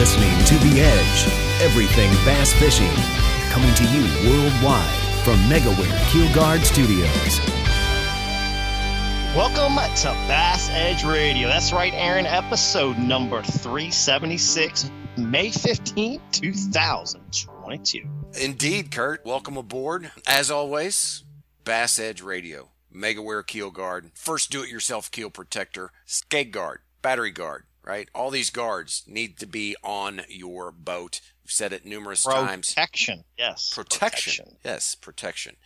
listening to The Edge, everything bass fishing, coming to you worldwide from MegaWare Keelguard Studios. Welcome to Bass Edge Radio. That's right, Aaron. Episode number 376, May 15, 2022. Indeed, Kurt. Welcome aboard. As always, Bass Edge Radio, MegaWare Keel Guard, first do it yourself keel protector, skeg guard, battery guard, right? All these guards need to be on your boat. We've said it numerous times. Protection, yes. Protection. Yes, protection.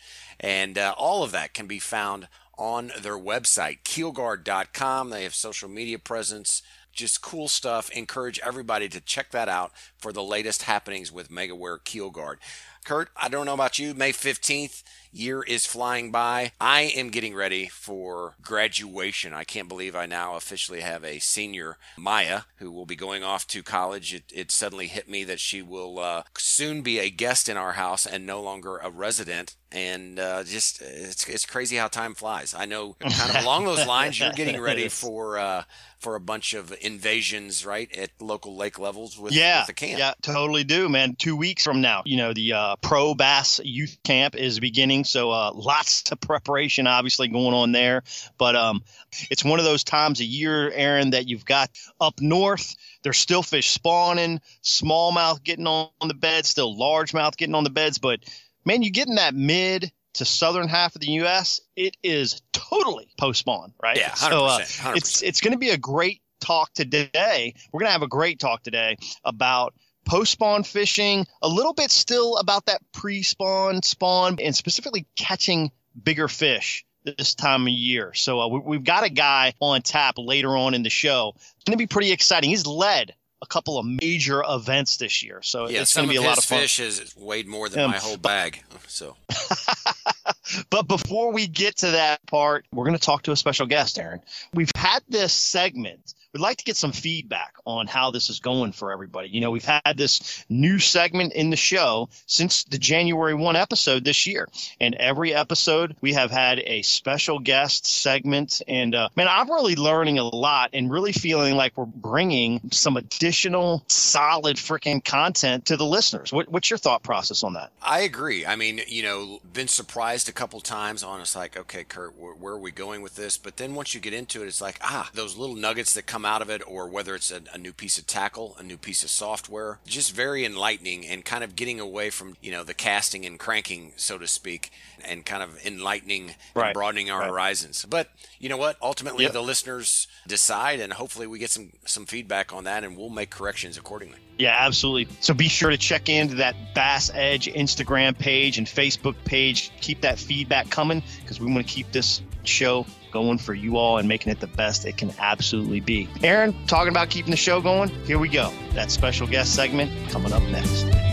And uh, all of that can be found on their website, keelguard.com. They have social media presence, just cool stuff. Encourage everybody to check that out for the latest happenings with MegaWare Keel Guard. Kurt, I don't know about you, May 15th year is flying by. I am getting ready for graduation. I can't believe I now officially have a senior, Maya, who will be going off to college. It, it suddenly hit me that she will uh, soon be a guest in our house and no longer a resident. And uh, just it's it's crazy how time flies. I know kind of along those lines. You're getting ready for uh, for a bunch of invasions, right, at local lake levels with, yeah, with the camp. Yeah, totally do, man. Two weeks from now, you know, the uh, Pro Bass Youth Camp is beginning. So uh, lots of preparation, obviously, going on there. But um, it's one of those times a year, Aaron, that you've got up north. There's still fish spawning, smallmouth getting on the bed, still largemouth getting on the beds. But man, you get in that mid to southern half of the U.S., it is totally post spawn, right? Yeah, 100%, so uh, it's it's going to be a great talk today. We're going to have a great talk today about post spawn fishing, a little bit still about that pre spawn, spawn, and specifically catching bigger fish this time of year. So uh, we, have got a guy on tap later on in the show. It's going to be pretty exciting. He's led a couple of major events this year, so Yeah, it's going to be a lot of fun. fish has weighed more than Um, my whole bag. So But before we get to that part, we're going to talk to a special guest, Aaron. We've had this segment. We'd like to get some feedback on how this is going for everybody. You know, we've had this new segment in the show since the January 1 episode this year. And every episode, we have had a special guest segment. And uh, man, I'm really learning a lot and really feeling like we're bringing some additional solid freaking content to the listeners. What, what's your thought process on that? I agree. I mean, you know, been surprised a couple times on it's like, okay, Kurt, where, where are we going with this? But then once you get into it, it's like, ah, those little nuggets that come out of it, or whether it's a, a new piece of tackle, a new piece of software, just very enlightening and kind of getting away from, you know, the casting and cranking, so to speak, and kind of enlightening Right. and broadening our Right. horizons. But you know what? Ultimately, Yep. the listeners decide, and hopefully we get some some feedback on that, and we'll make corrections accordingly. Yeah, absolutely. So be sure to check into that Bass Edge Instagram page and Facebook page. Keep that feedback coming because we want to keep this show going for you all and making it the best it can absolutely be. Aaron, talking about keeping the show going, here we go. That special guest segment coming up next.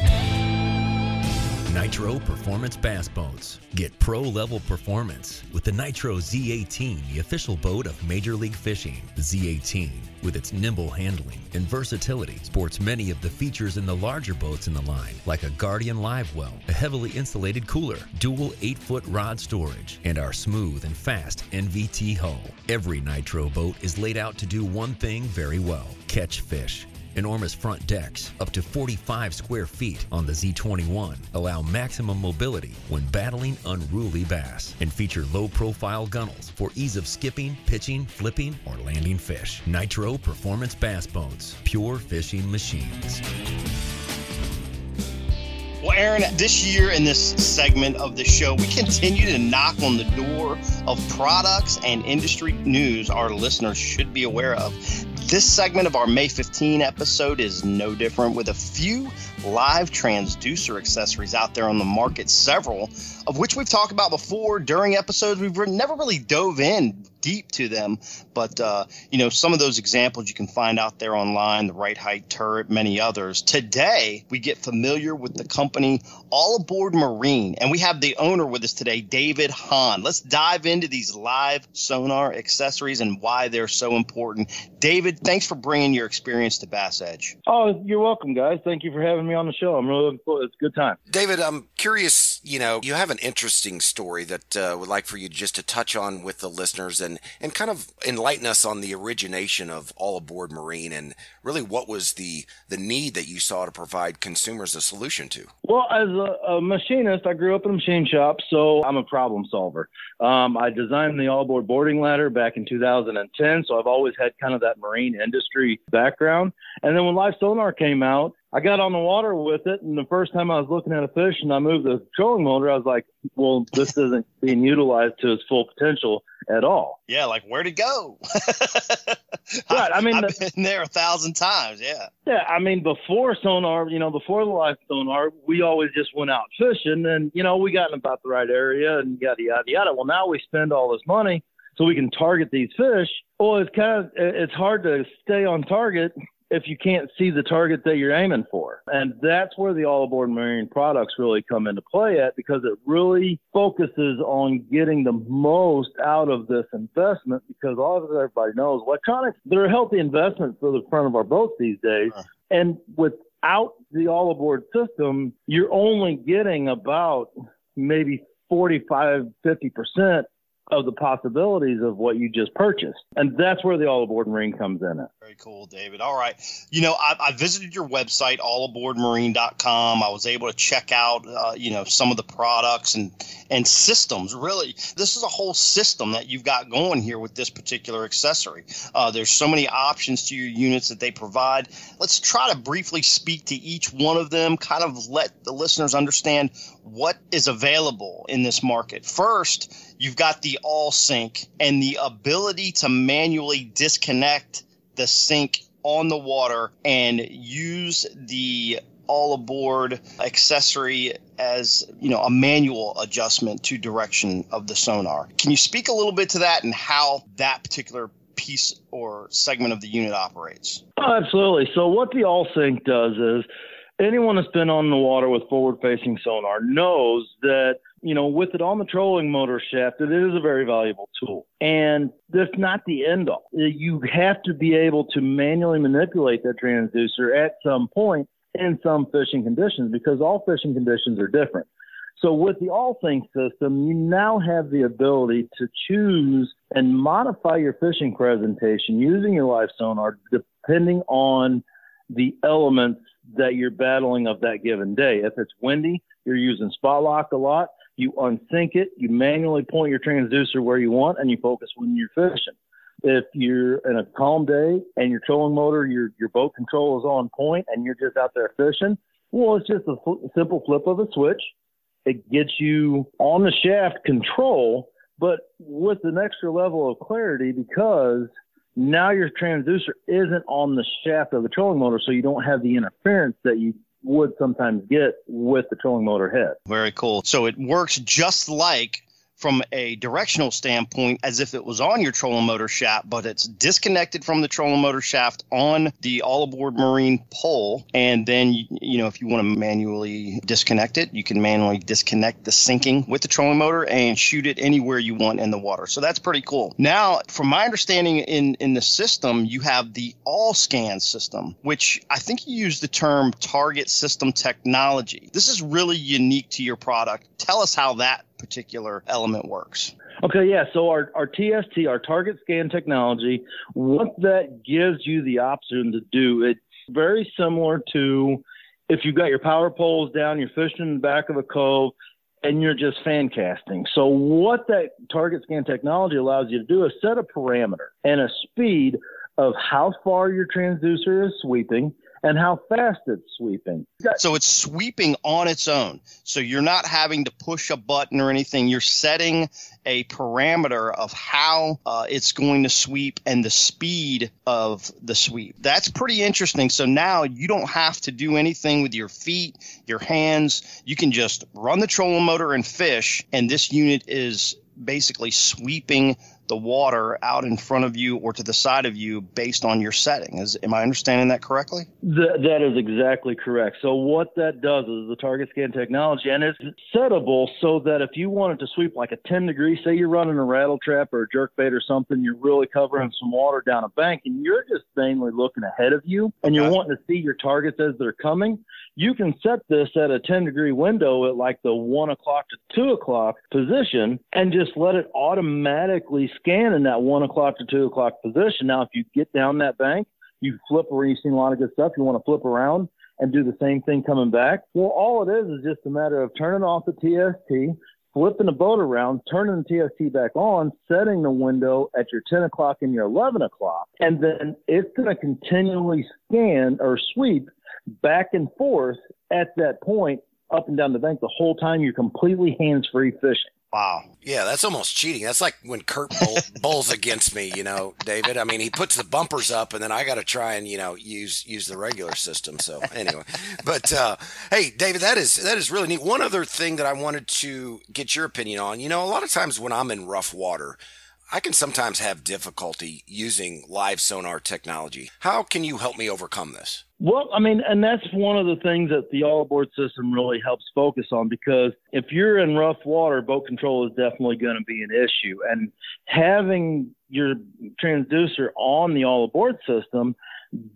Nitro Performance Bass Boats. Get pro level performance with the Nitro Z18, the official boat of Major League Fishing. The Z18, with its nimble handling and versatility, sports many of the features in the larger boats in the line, like a Guardian Live Well, a heavily insulated cooler, dual 8 foot rod storage, and our smooth and fast NVT hull. Every Nitro boat is laid out to do one thing very well catch fish. Enormous front decks, up to 45 square feet on the Z21, allow maximum mobility when battling unruly bass and feature low profile gunnels for ease of skipping, pitching, flipping, or landing fish. Nitro Performance Bass Boats, pure fishing machines. Well, Aaron, this year in this segment of the show, we continue to knock on the door of products and industry news our listeners should be aware of. This segment of our May 15 episode is no different with a few live transducer accessories out there on the market, several of which we've talked about before during episodes. We've never really dove in deep to them, but uh, you know, some of those examples you can find out there online, the right height turret, many others. Today, we get familiar with the company All Aboard Marine, and we have the owner with us today, David Hahn. Let's dive into these live sonar accessories and why they're so important. David, thanks for bringing your experience to Bass Edge. Oh, you're welcome, guys. Thank you for having me on the show. I'm really looking forward. It's a good time. David, I'm curious. You know, you have an interesting story that uh, would like for you just to touch on with the listeners, and and, and kind of enlighten us on the origination of All Aboard Marine and really what was the, the need that you saw to provide consumers a solution to? Well, as a, a machinist, I grew up in a machine shop, so I'm a problem solver. Um, I designed the All Aboard boarding ladder back in 2010, so I've always had kind of that marine industry background. And then when Live Sonar came out, I got on the water with it, and the first time I was looking at a fish and I moved the trolling motor, I was like, "Well, this isn't being utilized to its full potential at all." Yeah, like where'd it go? right. I mean, I've the, been there a thousand times. Yeah. Yeah, I mean, before sonar, you know, before the live sonar, we always just went out fishing, and you know, we got in about the right area and yada yada yada. Well, now we spend all this money so we can target these fish. Well, it's kind of it's hard to stay on target if you can't see the target that you're aiming for. And that's where the all aboard marine products really come into play at because it really focuses on getting the most out of this investment because all of everybody knows electronics, they're a healthy investment for the front of our boats these days. And without the all aboard system, you're only getting about maybe 45, 50% of the possibilities of what you just purchased. And that's where the all aboard marine comes in. It. Very cool, David. All right. You know, I, I visited your website, allaboardmarine.com. I was able to check out, uh, you know, some of the products and, and systems. Really, this is a whole system that you've got going here with this particular accessory. Uh, there's so many options to your units that they provide. Let's try to briefly speak to each one of them, kind of let the listeners understand what is available in this market. First, you've got the all sync and the ability to manually disconnect the sync on the water and use the all aboard accessory as you know a manual adjustment to direction of the sonar. Can you speak a little bit to that and how that particular piece or segment of the unit operates? Oh, absolutely. So what the all sync does is anyone that's been on the water with forward facing sonar knows that you know, with it on the trolling motor shaft, it is a very valuable tool. And that's not the end all. You have to be able to manually manipulate that transducer at some point in some fishing conditions because all fishing conditions are different. So with the All Sync system, you now have the ability to choose and modify your fishing presentation using your live sonar depending on the elements that you're battling of that given day. If it's windy, you're using spot lock a lot you unsink it, you manually point your transducer where you want, and you focus when you're fishing. If you're in a calm day and your trolling motor, your your boat control is on point, and you're just out there fishing, well, it's just a fl- simple flip of a switch. It gets you on the shaft control, but with an extra level of clarity because now your transducer isn't on the shaft of the trolling motor, so you don't have the interference that you would sometimes get with the trolling motor head. Very cool. So it works just like from a directional standpoint as if it was on your trolling motor shaft, but it's disconnected from the trolling motor shaft on the all aboard marine pole. And then, you know, if you want to manually disconnect it, you can manually disconnect the sinking with the trolling motor and shoot it anywhere you want in the water. So that's pretty cool. Now, from my understanding in, in the system, you have the all scan system, which I think you use the term target system technology. This is really unique to your product. Tell us how that particular element works. Okay, yeah. So our, our TST, our target scan technology, what that gives you the option to do, it's very similar to if you've got your power poles down, you're fishing in the back of a cove, and you're just fan casting. So what that target scan technology allows you to do is set a parameter and a speed of how far your transducer is sweeping and how fast it's sweeping. So it's sweeping on its own. So you're not having to push a button or anything. You're setting a parameter of how uh, it's going to sweep and the speed of the sweep. That's pretty interesting. So now you don't have to do anything with your feet, your hands. You can just run the trolling motor and fish, and this unit is basically sweeping the water out in front of you or to the side of you based on your setting. Is am I understanding that correctly? That, that is exactly correct. So what that does is the target scan technology, and it's settable so that if you wanted to sweep like a 10 degree, say you're running a rattle trap or a jerk bait or something, you're really covering some water down a bank, and you're just mainly looking ahead of you, and you're wanting to see your targets as they're coming you can set this at a 10 degree window at like the one o'clock to two o'clock position and just let it automatically scan in that one o'clock to two o'clock position. Now, if you get down that bank, you flip around, you've seen a lot of good stuff. You want to flip around and do the same thing coming back. Well, all it is is just a matter of turning off the TST, flipping the boat around, turning the TST back on, setting the window at your 10 o'clock and your 11 o'clock, and then it's going to continually scan or sweep back and forth at that point up and down the bank the whole time you're completely hands free fishing. Wow. Yeah, that's almost cheating. That's like when Kurt bowls against me, you know, David. I mean, he puts the bumpers up, and then I got to try and you know use use the regular system. So anyway, but uh, hey, David, that is that is really neat. One other thing that I wanted to get your opinion on. You know, a lot of times when I'm in rough water, I can sometimes have difficulty using live sonar technology. How can you help me overcome this? Well, I mean, and that's one of the things that the all aboard system really helps focus on because if you're in rough water, boat control is definitely going to be an issue. And having your transducer on the all aboard system,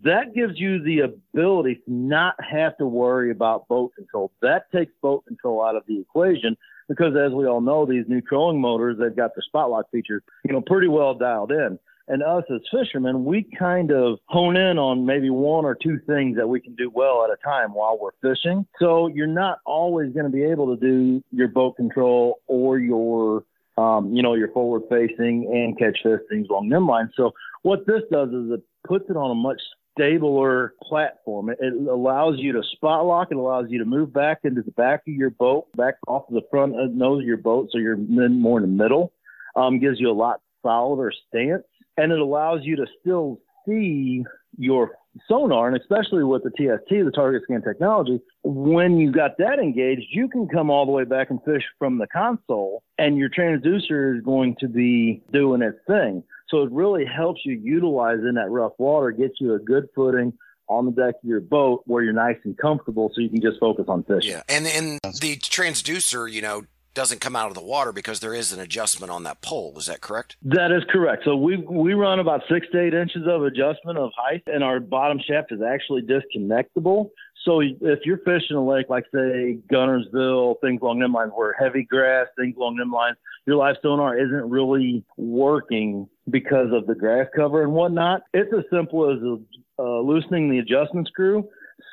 that gives you the ability to not have to worry about boat control. That takes boat control out of the equation because as we all know, these new trolling motors, they've got the spot lock feature, you know, pretty well dialed in. And us as fishermen, we kind of hone in on maybe one or two things that we can do well at a time while we're fishing. So you're not always going to be able to do your boat control or your, um, you know, your forward facing and catch fish things along them lines. So what this does is it puts it on a much stabler platform. It, allows you to spot lock. It allows you to move back into the back of your boat, back off of the front nose of your boat, so you're more in the middle. Um, gives you a lot solider stance, and it allows you to still see your sonar, and especially with the TST, the target scan technology, when you got that engaged, you can come all the way back and fish from the console, and your transducer is going to be doing its thing. So it really helps you utilize in that rough water, gets you a good footing on the deck of your boat where you're nice and comfortable so you can just focus on fishing. Yeah. And and the transducer, you know, doesn't come out of the water because there is an adjustment on that pole. Is that correct? That is correct. So we we run about six to eight inches of adjustment of height, and our bottom shaft is actually disconnectable. So if you're fishing a lake like say Guntersville, things along them lines, where heavy grass, things along them lines, your live sonar isn't really working because of the grass cover and whatnot. It's as simple as uh, loosening the adjustment screw,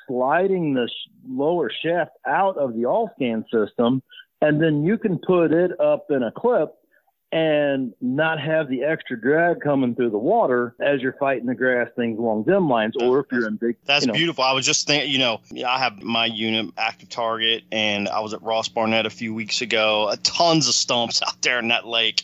sliding the sh- lower shaft out of the all scan system, and then you can put it up in a clip and not have the extra drag coming through the water as you're fighting the grass things along them lines, or if you're in big. That's you know, beautiful. I was just thinking, you know, I have my unit active target, and I was at Ross Barnett a few weeks ago. Uh, tons of stumps out there in that lake,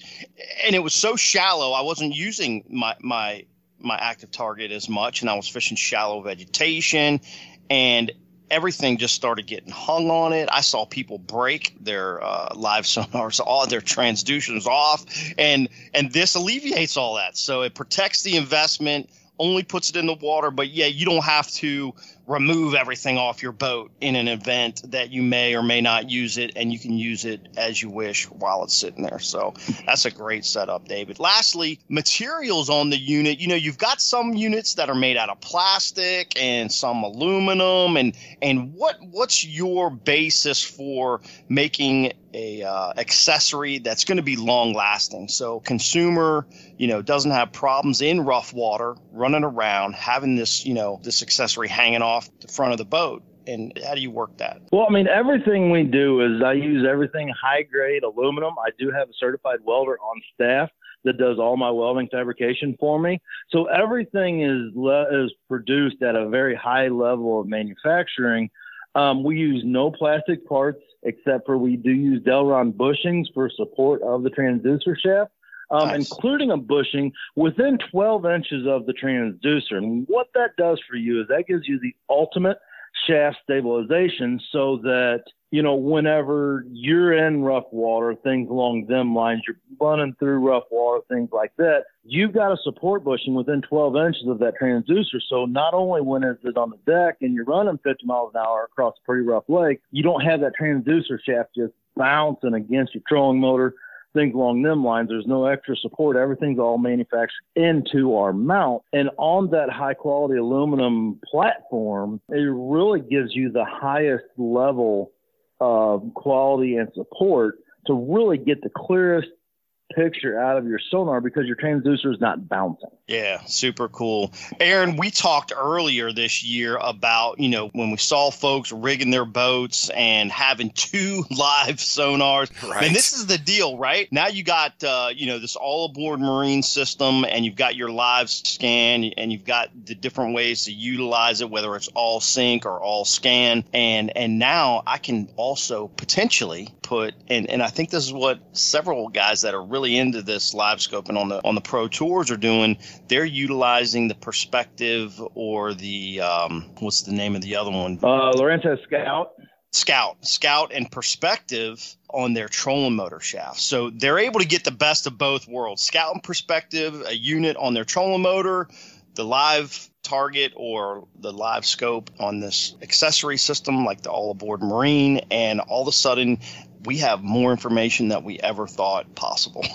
and it was so shallow. I wasn't using my my my active target as much, and I was fishing shallow vegetation, and everything just started getting hung on it. I saw people break their uh, live sonars, all their transducers off, and and this alleviates all that. So it protects the investment, only puts it in the water, but yeah, you don't have to remove everything off your boat in an event that you may or may not use it and you can use it as you wish while it's sitting there. So that's a great setup, David. Lastly, materials on the unit. You know, you've got some units that are made out of plastic and some aluminum and and what what's your basis for making a uh, accessory that's going to be long lasting so consumer you know doesn't have problems in rough water running around having this you know this accessory hanging off the front of the boat and how do you work that? Well, I mean, everything we do is I use everything high grade aluminum. I do have a certified welder on staff that does all my welding fabrication for me. So everything is le- is produced at a very high level of manufacturing. Um, we use no plastic parts except for we do use Delrin bushings for support of the transducer shaft um, nice. including a bushing within 12 inches of the transducer. And what that does for you is that gives you the ultimate shaft stabilization so that you know whenever you're in rough water things along them lines you're running through rough water things like that you've got a support bushing within 12 inches of that transducer. So not only when it's on the deck and you're running 50 miles an hour across a pretty rough lake you don't have that transducer shaft just bouncing against your trolling motor things along them lines. There's no extra support. Everything's all manufactured into our mount. And on that high quality aluminum platform, it really gives you the highest level of quality and support to really get the clearest picture out of your sonar because your transducer is not bouncing. Yeah, super cool. Aaron, we talked earlier this year about, you know, when we saw folks rigging their boats and having two live sonars. Right. And this is the deal, right? Now you got, uh, you know, this all aboard marine system and you've got your live scan and you've got the different ways to utilize it, whether it's all sync or all scan. And, and now I can also potentially put, and, and I think this is what several guys that are really into this live scoping on the, on the pro tours are doing they're utilizing the perspective or the um, what's the name of the other one? Uh, Lowrance Scout. Scout, Scout, and Perspective on their trolling motor shaft. So they're able to get the best of both worlds. Scout and Perspective, a unit on their trolling motor, the live target or the live scope on this accessory system like the all aboard marine and all of a sudden we have more information that we ever thought possible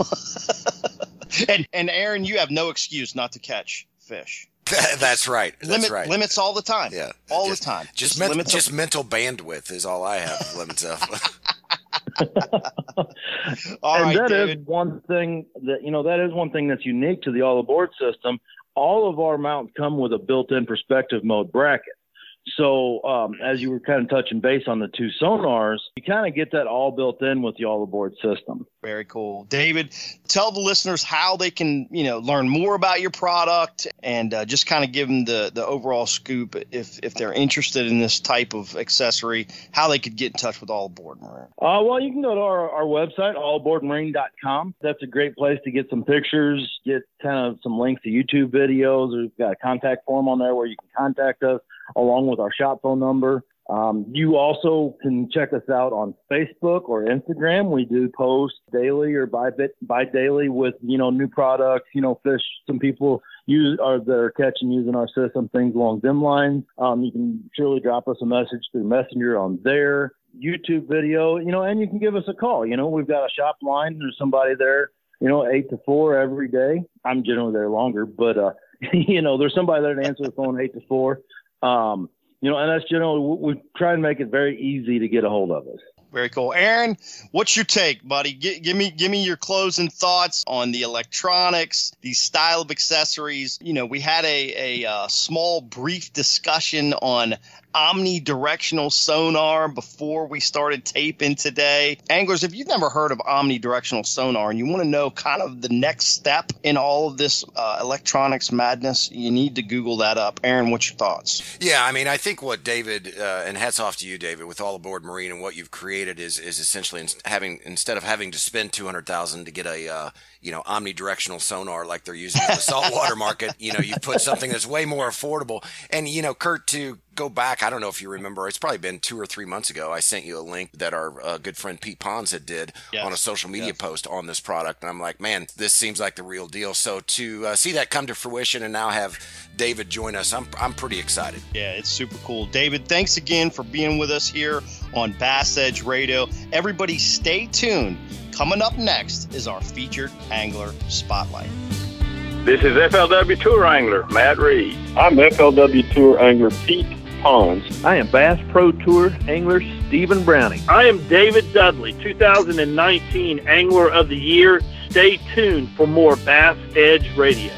and and aaron you have no excuse not to catch fish That's right. That's Limit, right. Limits all the time. Yeah. all just, the time. Just, men- limits just of- mental bandwidth is all I have limits of. all and right, that is David. one thing that you know that is one thing that's unique to the all aboard system. All of our mounts come with a built-in perspective mode bracket. So um, as you were kind of touching base on the two sonars, you kind of get that all built in with the all aboard system. Very cool, David. Tell the listeners how they can, you know, learn more about your product and uh, just kind of give them the the overall scoop if if they're interested in this type of accessory, how they could get in touch with All Aboard Marine. Uh, well, you can go to our, our website, allaboardmarine.com. That's a great place to get some pictures, get kind of some links to YouTube videos. We've got a contact form on there where you can contact us along with our shop phone number. Um, you also can check us out on Facebook or Instagram. We do post daily or by bit by daily with you know new products, you know fish some people use are that are catching using our system, things along them lines. Um, you can surely drop us a message through Messenger on there. YouTube video, you know, and you can give us a call. You know, we've got a shop line. There's somebody there, you know, eight to four every day. I'm generally there longer, but uh, you know, there's somebody there to answer the phone eight to four. Um, you know, and that's generally we try and make it very easy to get a hold of us. Very cool, Aaron. What's your take, buddy? G- give me give me your closing thoughts on the electronics, the style of accessories. You know, we had a a uh, small brief discussion on omnidirectional sonar before we started taping today. Anglers, if you've never heard of omnidirectional sonar and you want to know kind of the next step in all of this uh, electronics madness, you need to Google that up. Aaron, what's your thoughts? Yeah, I mean, I think what David uh, and hats off to you, David, with all aboard Marine and what you've created is is essentially having instead of having to spend two hundred thousand to get a uh, you know omnidirectional sonar like they're using in the saltwater market, you know, you put something that's way more affordable. And you know, Kurt, to go back, I don't know if you remember, it's probably been two or three months ago. I sent you a link that our uh, good friend Pete Ponds had did Yes. on a social media Yes. post on this product, and I'm like, man, this seems like the real deal. So to uh, see that come to fruition and now have David join us, I'm I'm pretty excited. Yeah, it's super cool. David, thanks again for being with us here on Bass Edge Radio. Everybody, stay tuned. Coming up next is our featured angler spotlight. This is FLW Tour Angler Matt Reed. I'm FLW Tour angler Pete Ponds. I am Bass Pro Tour angler Stephen Browning. I am David Dudley, 2019 Angler of the Year. Stay tuned for more Bass Edge Radio.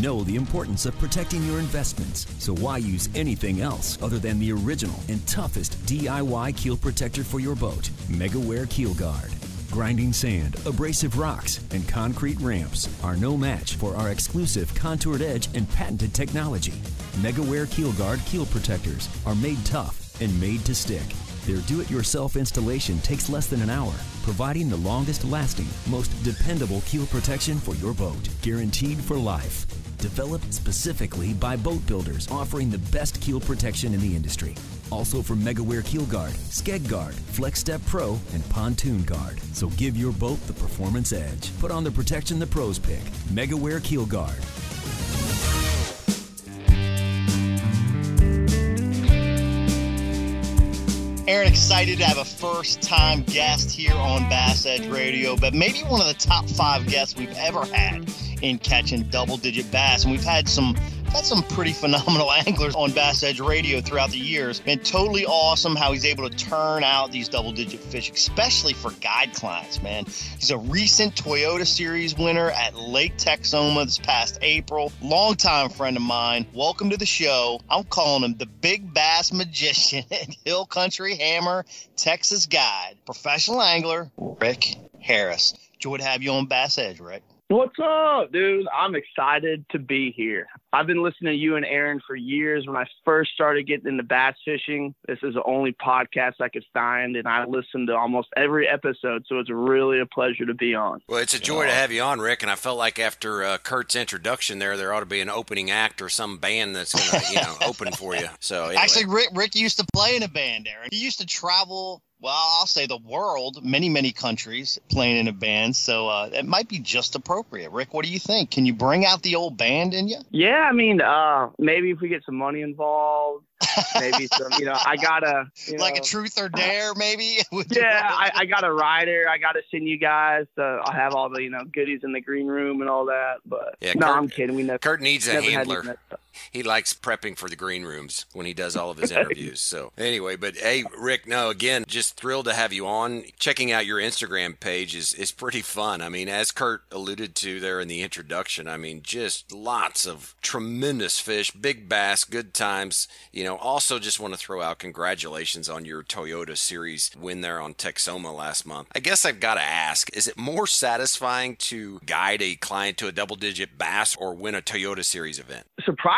Know the importance of protecting your investments, so why use anything else other than the original and toughest DIY keel protector for your boat? MegaWare Keel Guard. Grinding sand, abrasive rocks, and concrete ramps are no match for our exclusive contoured edge and patented technology. MegaWare Keel Guard keel protectors are made tough and made to stick. Their do it yourself installation takes less than an hour, providing the longest lasting, most dependable keel protection for your boat, guaranteed for life. Developed specifically by boat builders offering the best keel protection in the industry. Also from MegaWare Keel Guard, Skeg Guard, Flex Step Pro, and Pontoon Guard. So give your boat the performance edge. Put on the protection the pros pick. MegaWare Keel Guard. Aaron, excited to have a first time guest here on Bass Edge Radio, but maybe one of the top five guests we've ever had in catching double digit bass. And we've had some That's some pretty phenomenal anglers on Bass Edge Radio throughout the years. Been totally awesome how he's able to turn out these double digit fish, especially for guide clients, man. He's a recent Toyota Series winner at Lake Texoma this past April. Longtime friend of mine. Welcome to the show. I'm calling him the Big Bass Magician and Hill Country Hammer Texas Guide, professional angler, Rick Harris. Joy to have you on Bass Edge, Rick. What's up, dude? I'm excited to be here. I've been listening to you and Aaron for years. When I first started getting into bass fishing, this is the only podcast I could find, and I listened to almost every episode. So it's really a pleasure to be on. Well, it's a joy to have you on, Rick. And I felt like after uh, Kurt's introduction, there there ought to be an opening act or some band that's going to you know open for you. So anyway. actually, Rick Rick used to play in a band, Aaron. He used to travel well, I'll say the world, many, many countries playing in a band. So uh, it might be just appropriate. Rick, what do you think? Can you bring out the old band in you? Yeah, I mean, uh, maybe if we get some money involved, maybe some, you know, I gotta. Like know, a truth or dare, maybe? yeah, I, I got a rider. I got to send you guys. So I'll have all the, you know, goodies in the green room and all that. But Yeah, no, Kurt- I'm kidding. We never, Kurt needs a never had handler. Any of that stuff. he likes prepping for the green rooms when he does all of his interviews. So anyway, but hey, Rick, no, again, just thrilled to have you on. Checking out your Instagram page is is pretty fun. I mean, as Kurt alluded to there in the introduction, I mean, just lots of tremendous fish, big bass, good times. You know, also just want to throw out congratulations on your Toyota Series win there on Texoma last month. I guess I've got to ask, is it more satisfying to guide a client to a double digit bass or win a Toyota Series event?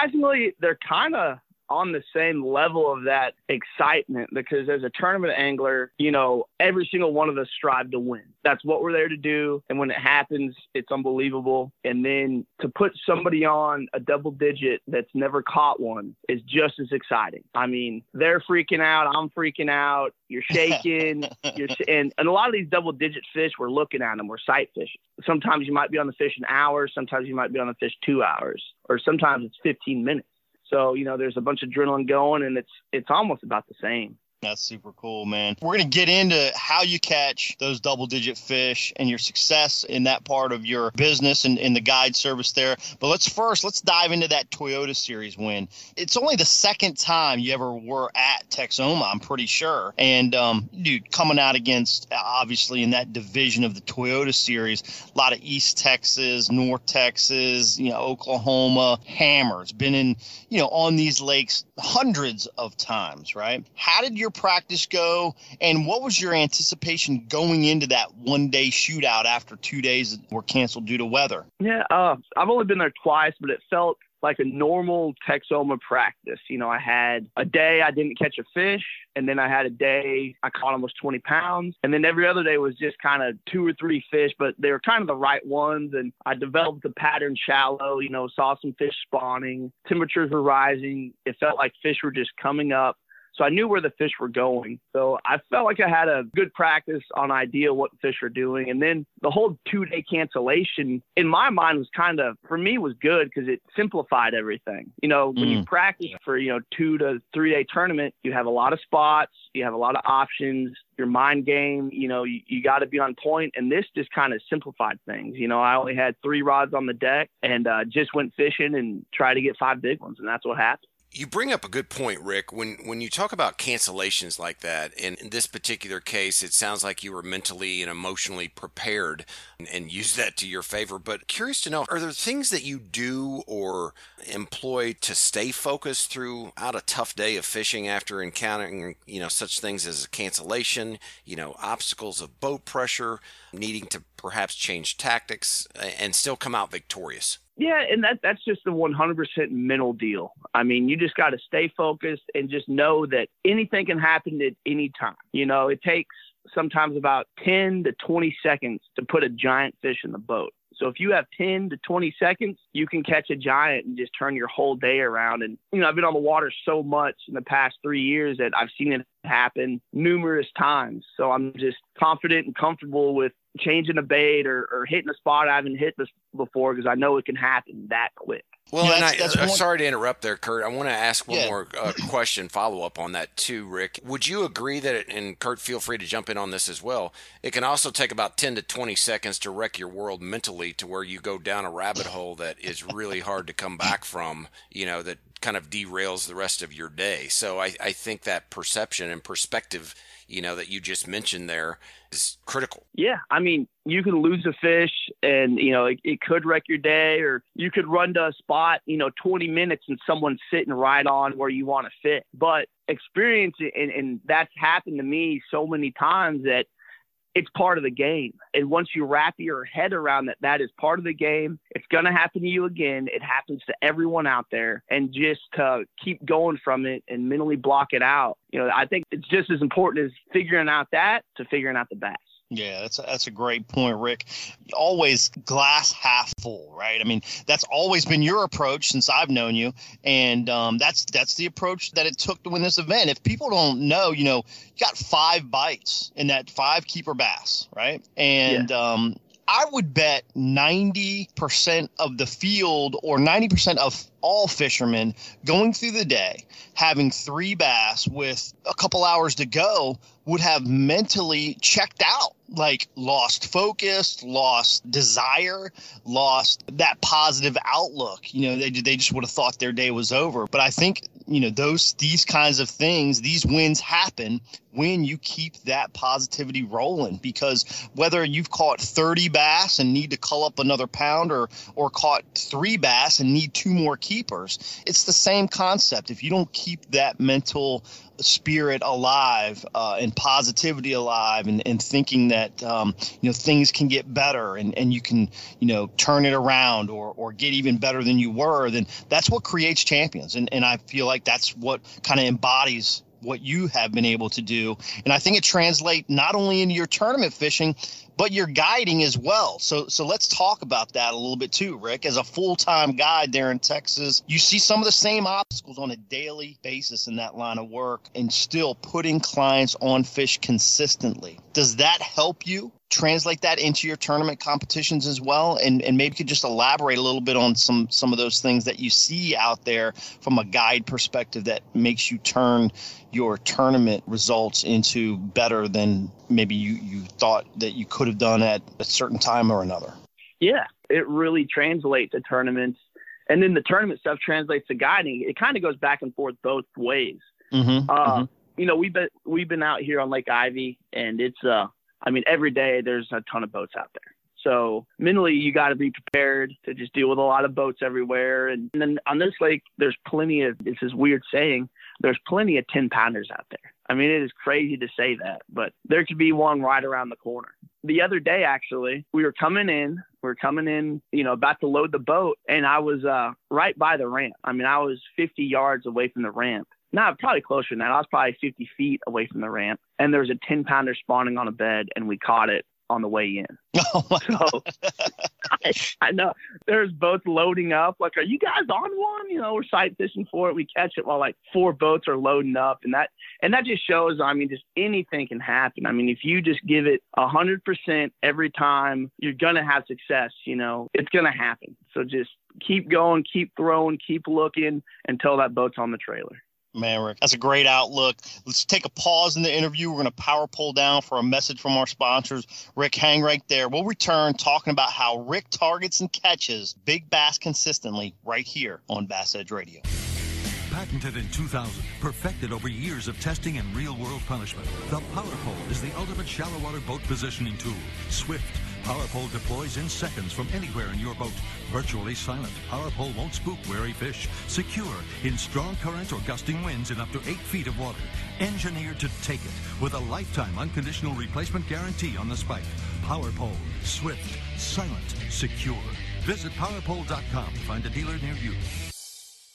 Surprisingly, they're kind of on the same level of that excitement because as a tournament angler, you know, every single one of us strive to win. That's what we're there to do. And when it happens, it's unbelievable. And then to put somebody on a double digit that's never caught one is just as exciting. I mean, they're freaking out. I'm freaking out. You're shaking. you're sh- and, and a lot of these double digit fish, we're looking at them. We're sight fishing. Sometimes you might be on the fish an hour. Sometimes you might be on the fish two hours, or sometimes it's 15 minutes. So you know, there's a bunch of adrenaline going, and it's it's almost about the same. That's super cool, man. We're going to get into how you catch those double digit fish and your success in that part of your business and in the guide service there. But let's first, let's dive into that Toyota Series win. It's only the second time you ever were at Texoma, I'm pretty sure. And, um, dude, coming out against, obviously, in that division of the Toyota Series, a lot of East Texas, North Texas, you know, Oklahoma, hammers, been in, you know, on these lakes hundreds of times, right? How did your practice go? And what was your anticipation going into that one day shootout after two days were canceled due to weather? Yeah, uh, I've only been there twice, but it felt like a normal Texoma practice. You know, I had a day I didn't catch a fish, and then I had a day I caught almost 20 pounds, and then every other day was just kind of two or three fish, but they were kind of the right ones. And I developed the pattern shallow. You know, saw some fish spawning, temperatures were rising. It felt like fish were just coming up. So I knew where the fish were going. So I felt like I had a good practice on idea what the fish are doing. And then the whole two day cancellation in my mind was kind of, for me, was good because it simplified everything. You know, when you practice for, you know, two to three day tournament, you have a lot of spots, you have a lot of options, your mind game, you know, you, you got to be on point. And this just kind of simplified things. You know, I only had three rods on the deck and uh, just went fishing and tried to get five big ones. And that's what happened. You bring up a good point, Rick. When when you talk about cancellations like that, in this particular case, it sounds like you were mentally and emotionally prepared and, and use that to your favor. But curious to know, are there things that you do or employ to stay focused throughout a tough day of fishing after encountering, you know, such things as a cancellation, you know, obstacles of boat pressure, needing to perhaps change tactics and still come out victorious? Yeah, and that that's just the 100% mental deal. I mean, you just got to stay focused and just know that anything can happen at any time. You know, it takes sometimes about 10 to 20 seconds to put a giant fish in the boat. So if you have 10 to 20 seconds, you can catch a giant and just turn your whole day around. And, you know, I've been on the water so much in the past three years that I've seen it happen numerous times. So I'm just confident and comfortable with changing a bait or, or hitting a spot I haven't hit this before because I know it can happen that quick. Well, Yeah, and that's- I, that's uh, one- sorry to interrupt there, Kurt. I want to ask one Yeah. more uh, question, follow up on that too, Rick. Would you agree that, it, and Kurt, feel free to jump in on this as well, it can also take about 10 to 20 seconds to wreck your world mentally to where you go down a rabbit hole that is really hard to come back from, you know, that kind of derails the rest of your day. So I, I think that perception and perspective, you know, that you just mentioned there is critical. Yeah, I mean, you can lose a fish and, you know, it, it could wreck your day, or you could run to a spot, you know, 20 minutes and someone's sitting right on where you want to fit. But experience, and, and that's happened to me so many times that it's part of the game. And once you wrap your head around that, that is part of the game. It's going to happen to you again. It happens to everyone out there. And just to keep going from it and mentally block it out, you know, I think it's just as important as figuring out that to figuring out the bass. Yeah, that's a, that's a great point, Rick. Always glass half full, right? I mean, that's always been your approach since I've known you, and um, that's that's the approach that it took to win this event. If people don't know, you know, you got five bites in that five keeper bass, right? And um, I would bet ninety percent of the field or ninety percent of all fishermen going through the day having three bass with a couple hours to go would have mentally checked out like lost focus lost desire lost that positive outlook. You know they, they just would have thought their day was over. But i think you know those these kinds of things these wins happen when you keep that positivity rolling because whether you've caught 30 bass and need to cull up another pound or or caught three bass and need two more keepers it's the same concept. If you don't keep that mental spirit alive uh, and positivity alive and, and thinking that um, you know things can get better and, and you can you know turn it around or, or get even better than you were then that's what creates champions. And, and i feel like that's what kind of embodies what you have been able to do and i think it translates not only into your tournament fishing but your guiding as well. So so let's talk about that a little bit too, Rick. As a full-time guide there in Texas, you see some of the same obstacles on a daily basis in that line of work and still putting clients on fish consistently. Does that help you translate that into your tournament competitions as well? And and maybe you could just elaborate a little bit on some some of those things that you see out there from a guide perspective that makes you turn your tournament results into better than maybe you, you thought that you could have done at a certain time or another. Yeah, it really translates to tournaments. And then the tournament stuff translates to guiding. It kind of goes back and forth both ways. Mm-hmm, uh, You know, we've been we've been out here on Lake Ivie, and it's uh, I mean, every day there's a ton of boats out there. So mentally, you got to be prepared to just deal with a lot of boats everywhere. And, then on this lake, there's plenty of. It's this weird saying. There's plenty of ten pounders out there. I mean, it is crazy to say that, but there could be one right around the corner. The other day, actually, we were coming in. We were coming in, you know, about to load the boat, and I was uh, right by the ramp. I mean, I was 50 yards away from the ramp. No, probably closer than that. I was probably 50 feet away from the ramp, and there was a 10 pounder spawning on a bed, and we caught it on the way in. Oh my so I, I know there's boats loading up. Like, are you guys on one? You know, we're sight fishing for it. We catch it while like four boats are loading up, and that and that just shows. I mean, just anything can happen. I mean, if you just give it a hundred percent every time, you're gonna have success. You know, it's gonna happen. So just keep going, keep throwing, keep looking until that boat's on the trailer. Man, Rick, that's a great outlook. Let's take a pause in the interview. We're going to power pull down for a message from our sponsors. Rick, hang right there. We'll return talking about how Rick targets and catches big bass consistently right here on Bass Edge Radio. Patented in 2000, perfected over years of testing and real world punishment, the Power Pole is the ultimate shallow water boat positioning tool. Swift. Power Pole deploys in seconds from anywhere in your boat. Virtually silent, PowerPole won't spook wary fish. Secure in strong currents or gusting winds in up to 8 feet of water. Engineered to take it with a lifetime unconditional replacement guarantee on the spike. PowerPole, Swift, silent, secure. Visit powerpole.com to find a dealer near you.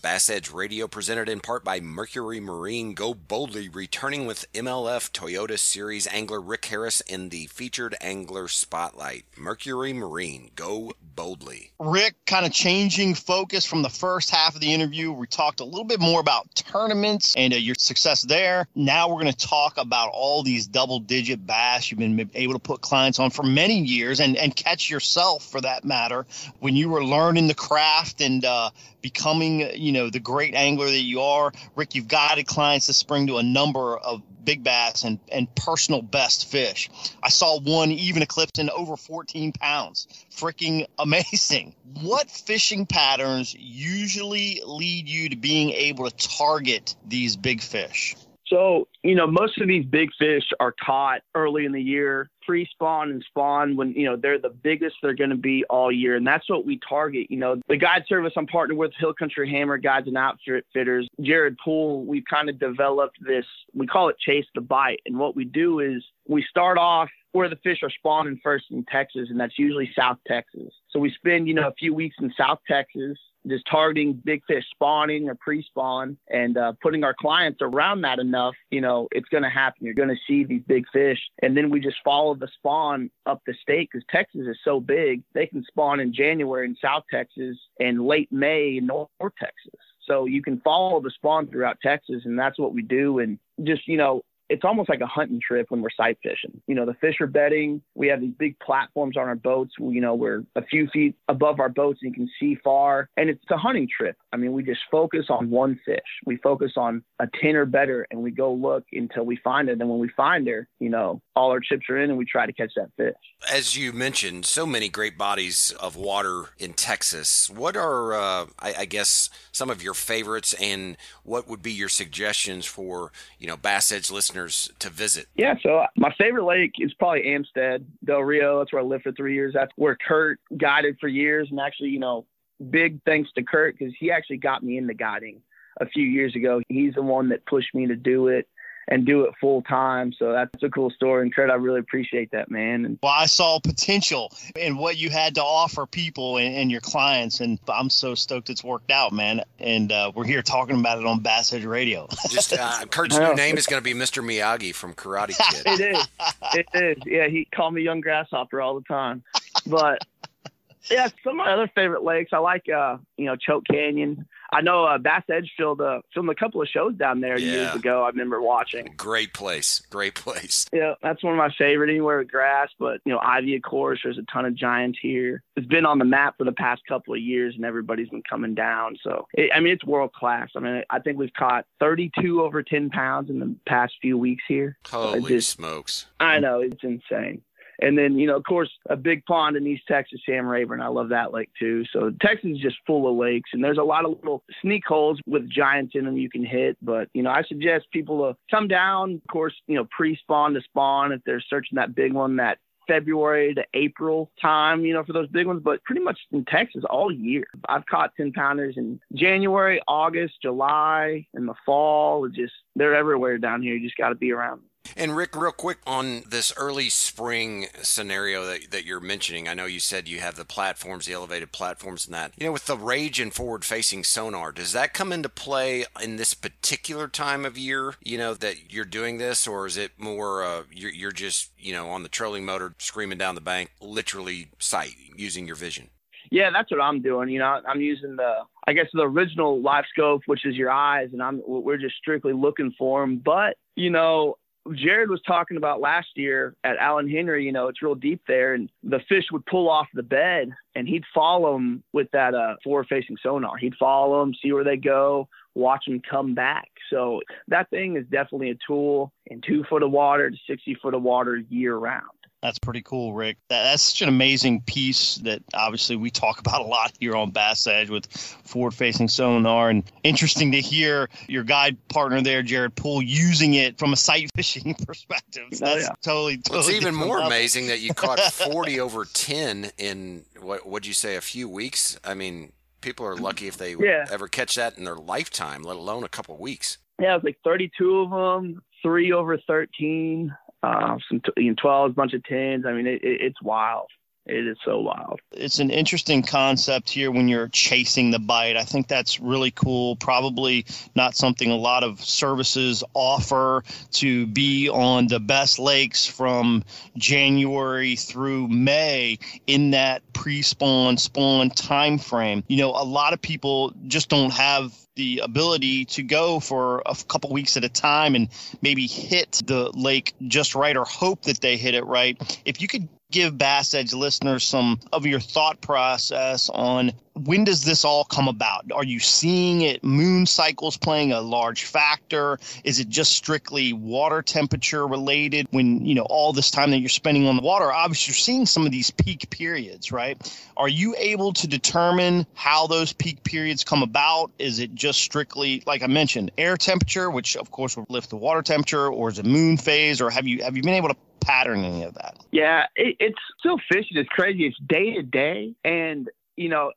Bass Edge Radio presented in part by Mercury Marine. Go boldly, returning with MLF Toyota Series angler Rick Harris in the featured angler spotlight. Mercury Marine. Go boldly. Rick, kind of changing focus from the first half of the interview. We talked a little bit more about tournaments and uh, your success there. Now we're going to talk about all these double digit bass you've been able to put clients on for many years and, and catch yourself for that matter when you were learning the craft and uh, becoming, you know, the great angler that you are. Rick, you've guided clients this spring to a number of big bass and, and personal best fish. I saw one even eclipsing over 14 pounds. Freaking amazing. What fishing patterns usually lead you to being able to target these big fish? So, you know, most of these big fish are caught early in the year, pre spawn and spawn when, you know, they're the biggest they're going to be all year. And that's what we target. You know, the guide service I'm partnered with, Hill Country Hammer Guides and Outfitters, Jared Poole, we've kind of developed this, we call it Chase the Bite. And what we do is we start off where the fish are spawning first in Texas, and that's usually South Texas. So we spend, you know, a few weeks in South Texas just targeting big fish spawning or pre-spawn and uh, putting our clients around that enough, you know, it's going to happen. You're going to see these big fish. And then we just follow the spawn up the state because Texas is so big. They can spawn in January in South Texas and late May in North Texas. So you can follow the spawn throughout Texas, and that's what we do. And just, you know, it's almost like a hunting trip when we're sight fishing. You know, the fish are bedding. We have these big platforms on our boats. You know, we're a few feet above our boats and you can see far. And it's a hunting trip. I mean, we just focus on one fish. We focus on a 10 or better and we go look until we find it. And when we find her, you know, all our chips are in and we try to catch that fish. As you mentioned, so many great bodies of water in Texas. What are, uh, I, I guess, some of your favorites and what would be your suggestions for, you know, Bass Edge listeners? Listeners to visit? Yeah, so my favorite lake is probably Amistad, Del Rio. That's where I lived for three years. That's where Kurt guided for years. And actually, you know, big thanks to Kurt because he actually got me into guiding a few years ago. He's the one that pushed me to do it and do it full time. So that's a cool story. And Kurt, I really appreciate that, man. And well, I saw potential in what you had to offer people and, and your clients, and I'm so stoked it's worked out, man. And uh, we're here talking about it on Bass Edge Radio. Just uh, Kurt's new name is going to be Mr. Miyagi from Karate Kid. it is. It is. Yeah, he called me Young Grasshopper all the time. But yeah, some of my other favorite lakes, I like, uh, you know, Choke Canyon. I know uh, Bass Edge filmed, uh, filmed a couple of shows down there yeah. years ago. I remember watching. Great place. Great place. Yeah, that's one of my favorite anywhere with grass. But, you know, Ivie, of course, there's a ton of giants here. It's been on the map for the past couple of years and everybody's been coming down. So, it, I mean, it's world class. I mean, I think we've caught 32 over 10 pounds in the past few weeks here. Holy just, smokes. I know. It's insane. And then, you know, of course, a big pond in East Texas, Sam Rayburn. I love that lake too. So Texas is just full of lakes, and there's a lot of little sneak holes with giants in them you can hit. But you know, I suggest people to come down. Of course, you know, pre-spawn to spawn if they're searching that big one that February to April time, you know, for those big ones, but pretty much in Texas all year. I've caught 10 pounders in January, August, July, in the fall. Just, they're everywhere down here. You just got to be around them. And Rick, real quick on this early spring scenario that, that you're mentioning, I know you said you have the platforms, the elevated platforms, and that. You know, with the rage and forward facing sonar, does that come into play in this particular time of year, you know, that you're doing this, or is it more uh, you're, you're just, you know, on the trolling motor screaming down the bank, literally sight using your vision? Yeah, that's what I'm doing. You know, I'm using the, I guess the original LiveScope, which is your eyes, and I'm we're just strictly looking for them. But you know, Jared was talking about last year at Alan Henry, you know, it's real deep there, and the fish would pull off the bed, and he'd follow them with that uh, forward-facing sonar. He'd follow them, see where they go, watch them come back. So that thing is definitely a tool in two foot of water to 60 foot of water year round. That's pretty cool, Rick. that's such an amazing piece that obviously we talk about a lot here on Bass Edge with forward facing sonar. And interesting to hear your guide partner there, Jared Poole, using it from a sight fishing perspective. So oh, that's yeah. totally, totally. It's even more level. amazing that you caught 40 over 10 in what would you say, a few weeks? I mean, people are lucky if they yeah. ever catch that in their lifetime, let alone a couple weeks. Yeah, it was like 32 of them, three over 13 uh, some t- you know, 12s, bunch of 10s. I mean, it, it, it's wild. It is so wild. It's an interesting concept here when you're chasing the bite. I think that's really cool. Probably not something a lot of services offer to be on the best lakes from January through May in that pre-spawn spawn time frame. You know, a lot of people just don't have the ability to go for a couple weeks at a time and maybe hit the lake just right or hope that they hit it right. If you could give Bass Edge listeners some of your thought process on when does this all come about? Are you seeing it moon cycles playing a large factor? Is it just strictly water temperature related when, you know, all this time that you're spending on the water? Obviously, you're seeing some of these peak periods, right? Are you able to determine how those peak periods come about? Is it just strictly, like I mentioned, air temperature, which of course will lift the water temperature, or is it moon phase, or have you have you been able to pattern any of that? Yeah, it, it's still fishing. It's crazy. It's day to day, and you know,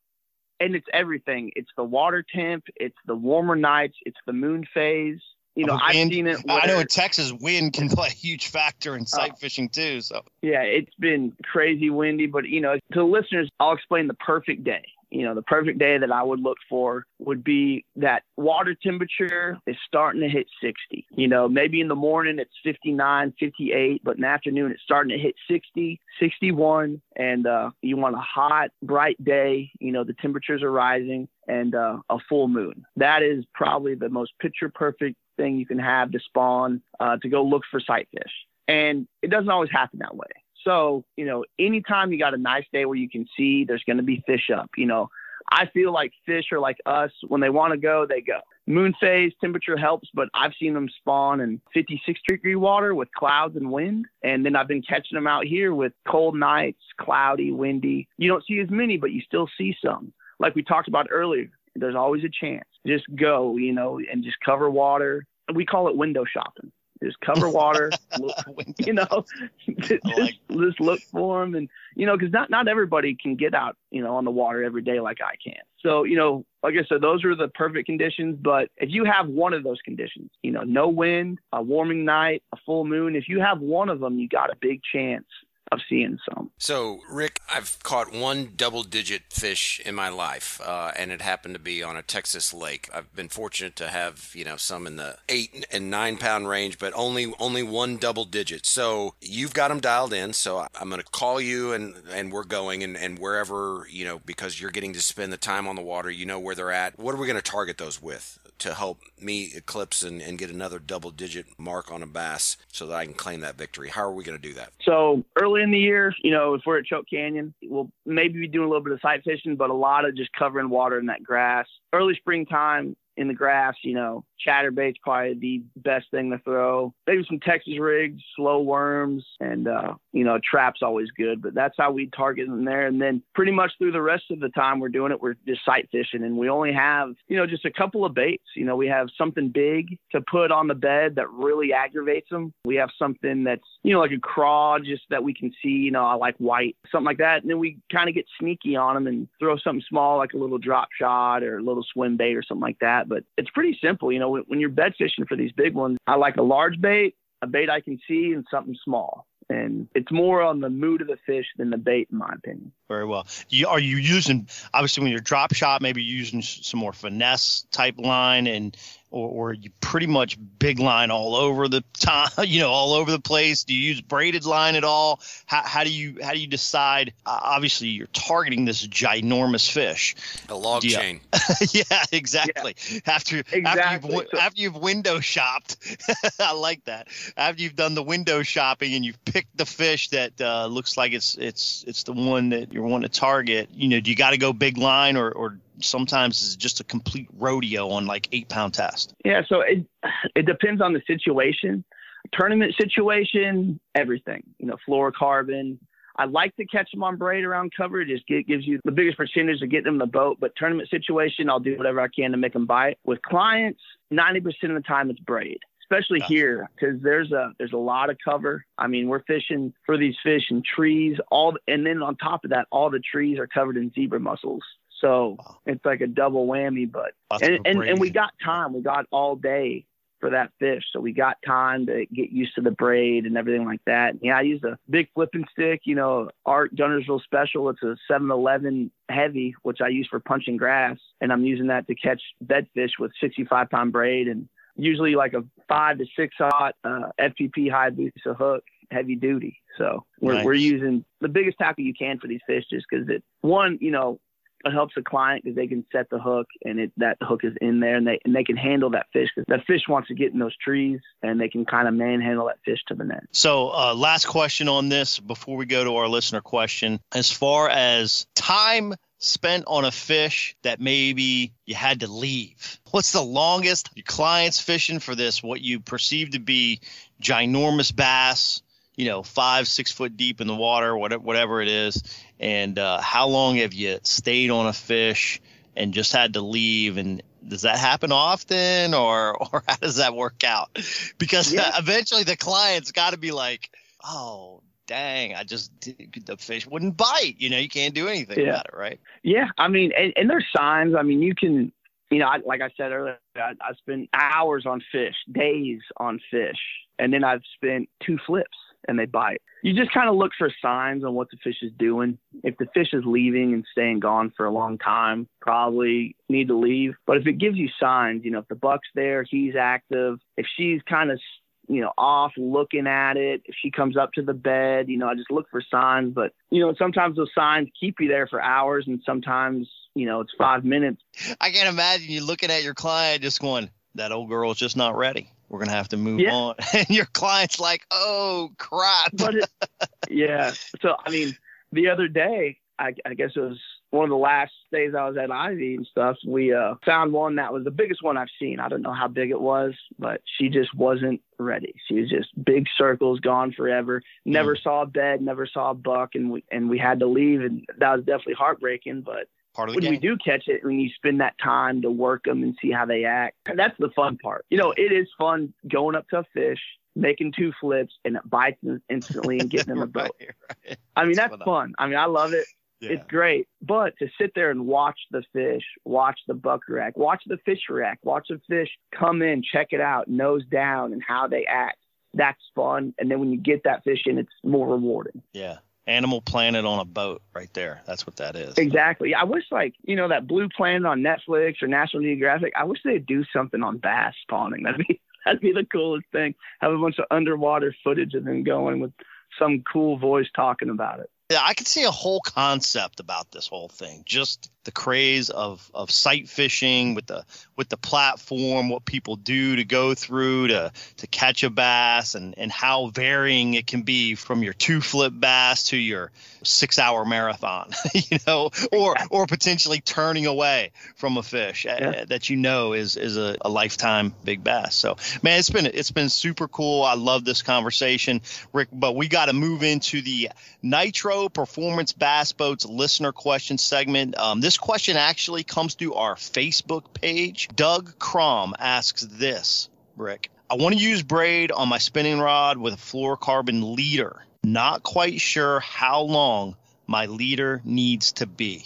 and it's everything. It's the water temp. It's the warmer nights. It's the moon phase. You know, oh, I've seen it. I know in Texas, wind can play a huge factor in sight oh. fishing too. So yeah, it's been crazy windy, but you know, to the listeners, I'll explain the perfect day you know, the perfect day that I would look for would be that water temperature is starting to hit 60. You know, maybe in the morning it's 59, 58, but in the afternoon it's starting to hit 60, 61. And uh, you want a hot, bright day. You know, the temperatures are rising and uh, a full moon. That is probably the most picture perfect thing you can have to spawn uh, to go look for sight fish. And it doesn't always happen that way. So, you know, anytime you got a nice day where you can see there's going to be fish up, you know, I feel like fish are like us. When they want to go, they go. Moon phase temperature helps, but I've seen them spawn in 56 degree water with clouds and wind. And then I've been catching them out here with cold nights, cloudy, windy. You don't see as many, but you still see some. Like we talked about earlier, there's always a chance. Just go, you know, and just cover water. We call it window shopping. Just cover water, look, you know, just, like just look for them, and you know, because not not everybody can get out, you know, on the water every day like I can. So you know, like I said, those are the perfect conditions. But if you have one of those conditions, you know, no wind, a warming night, a full moon, if you have one of them, you got a big chance of seeing some. So, Rick, I've caught one double digit fish in my life, uh, and it happened to be on a Texas lake. I've been fortunate to have, you know, some in the eight and nine pound range, but only only one double digit. So you've got them dialed in. So I'm going to call you and, and we're going and, and wherever, you know, because you're getting to spend the time on the water, you know where they're at. What are we going to target those with? To help me eclipse and, and get another double digit mark on a bass so that I can claim that victory? How are we going to do that? So early in the year, you know, if we're at Choke Canyon, we'll maybe be doing a little bit of sight fishing, but a lot of just covering water in that grass. Early springtime, in the grass, you know, chatterbait's probably the best thing to throw. Maybe some Texas rigs, slow worms, and uh, you know, trap's always good. But that's how we target them there. And then pretty much through the rest of the time we're doing it, we're just sight fishing, and we only have you know just a couple of baits. You know, we have something big to put on the bed that really aggravates them. We have something that's you know like a craw just that we can see. You know, I like white, something like that. And then we kind of get sneaky on them and throw something small like a little drop shot or a little swim bait or something like that. But it's pretty simple. You know, when, when you're bed fishing for these big ones, I like a large bait, a bait I can see, and something small. And it's more on the mood of the fish than the bait, in my opinion. Very well. You, are you using obviously when you're drop shot, maybe using some more finesse type line and or, or you pretty much big line all over the time, you know, all over the place? Do you use braided line at all? How, how do you how do you decide? Uh, obviously, you're targeting this ginormous fish. A log you, chain. yeah, exactly. Yeah. After exactly. after you've so, after you've window shopped, I like that. After you've done the window shopping and you've picked the fish that uh, looks like it's it's it's the one that you're wanting to target. You know, do you got to go big line or or sometimes it's just a complete rodeo on like eight pound test? Yeah, so it it depends on the situation. Tournament situation, everything. You know, fluorocarbon. I like to catch them on braid around cover. It just gives you the biggest percentage of getting them in the boat. But tournament situation, I'll do whatever I can to make them bite. With clients, 90% of the time it's braid especially here because there's a there's a lot of cover. I mean, we're fishing for these fish in trees, all and then on top of that, all the trees are covered in zebra mussels. So wow. it's like a double whammy. But and, and, and we got time. We got all day for that fish. So we got time to get used to the braid and everything like that. Yeah, I used a big flipping stick, you know, Art Guntersville Special. It's a 711 heavy, which I use for punching grass. And I'm using that to catch bedfish with 65 pound braid and usually like a five to six hot uh, FPP Hayabusa hook heavy duty. So we're, nice. we're using the biggest tackle you can for these fish just because it, one, you know, it helps the client because they can set the hook and it that hook is in there and they and they can handle that fish because that fish wants to get in those trees and they can kind of manhandle that fish to the net. So, uh, last question on this before we go to our listener question: as far as time spent on a fish that maybe you had to leave? What's the longest your clients fishing for this? What you perceive to be ginormous bass you know, five, six foot deep in the water, whatever, whatever it is. And uh, how long have you stayed on a fish and just had to leave? And does that happen often, or or how does that work out? Because yeah. eventually the client's got to be like, oh. Dang! I just the fish wouldn't bite. You know, you can't do anything yeah. about it, right? Yeah, I mean, and, and there's signs. I mean, you can you know, I, like I said earlier, I, I spent hours on fish, days on fish, and then I've spent two flips and they bite. You just kind of look for signs on what the fish is doing. If the fish is leaving and staying gone for a long time, probably need to leave. But if it gives you signs, you know, if the buck's there, he's active. If she's kind of you know, off looking at it. If she comes up to the bed, you know, I just look for signs. But, you know, sometimes those signs keep you there for hours and sometimes, you know, it's five minutes. I can't imagine you looking at your client just going, that old girl's just not ready we're gonna have to move yeah. on. And your client's like, oh crap. but it, yeah. So I mean, the other day, I, I, guess it was one of the last days I was at Ivie and stuff. We uh, found one that was the biggest one I've seen. I don't know how big it was, but she just wasn't ready. She was just big circles, gone forever. Never mm. saw a bed, never saw a buck, and we and we had to leave, and that was definitely heartbreaking. But part of the when game. we do catch it, when you spend that time to work them and see how they act, that's the fun part. You know, it is fun going up to a fish, making two flips, and it bites them instantly and getting them a boat. right. I mean, that's, that's fun. I mean, I love it. Yeah. It's great. But to sit there and watch the fish, watch the buck react, watch the fish react, watch the fish come in, check it out, nose down, and how they act, that's fun. And then when you get that fish in, it's more rewarding. Yeah. Animal Planet on a boat right there. That's what that is. Exactly. I wish like, you know, that Blue Planet on Netflix or National Geographic, I wish they'd do something on bass spawning. That'd be that'd be the coolest thing. Have a bunch of underwater footage of them going with some cool voice talking about it. Yeah, I could see a whole concept about this whole thing. Just the craze of of sight fishing with the with the platform, what people do to go through to to catch a bass, and and how varying it can be from your two flip bass to your six hour marathon, you know, or or potentially turning away from a fish uh, yeah. that you know is is a, a lifetime big bass. So man, it's been it's been super cool. I love this conversation, Rick. But we got to move into the Nitro Performance Bass Boats listener question segment. Um, this question actually comes through our Facebook page. Doug Crom asks this, Rick. I want to use braid on my spinning rod with a fluorocarbon leader. Not quite sure how long my leader needs to be.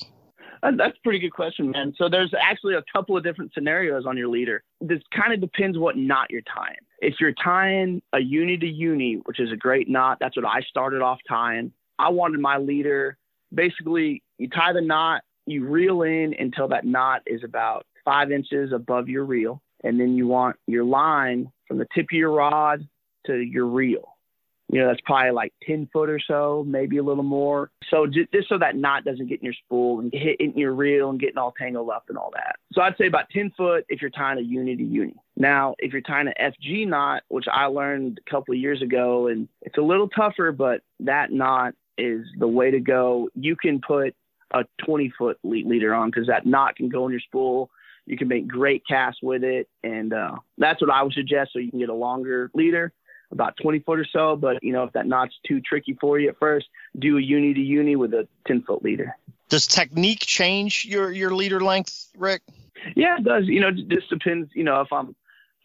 Uh, that's a pretty good question, man. So there's actually a couple of different scenarios on your leader. This kind of depends what knot you're tying. If you're tying a uni to uni, which is a great knot, that's what I started off tying. I wanted my leader basically you tie the knot, you reel in until that knot is about five inches above your reel, and then you want your line from the tip of your rod to your reel. You know, that's probably like 10 foot or so, maybe a little more. So just, so that knot doesn't get in your spool and hit in your reel and getting all tangled up and all that. So I'd say about 10 foot if you're tying a uni to uni. Now, if you're tying an FG knot, which I learned a couple of years ago, and it's a little tougher, but that knot is the way to go. You can put a 20 foot leader on because that knot can go in your spool. You can make great casts with it, and uh, that's what I would suggest. So you can get a longer leader, about 20 foot or so. But you know, if that knot's too tricky for you at first, do a uni to uni with a 10 foot leader. Does technique change your your leader length, Rick? Yeah, it does. You know, it just depends. You know, if I'm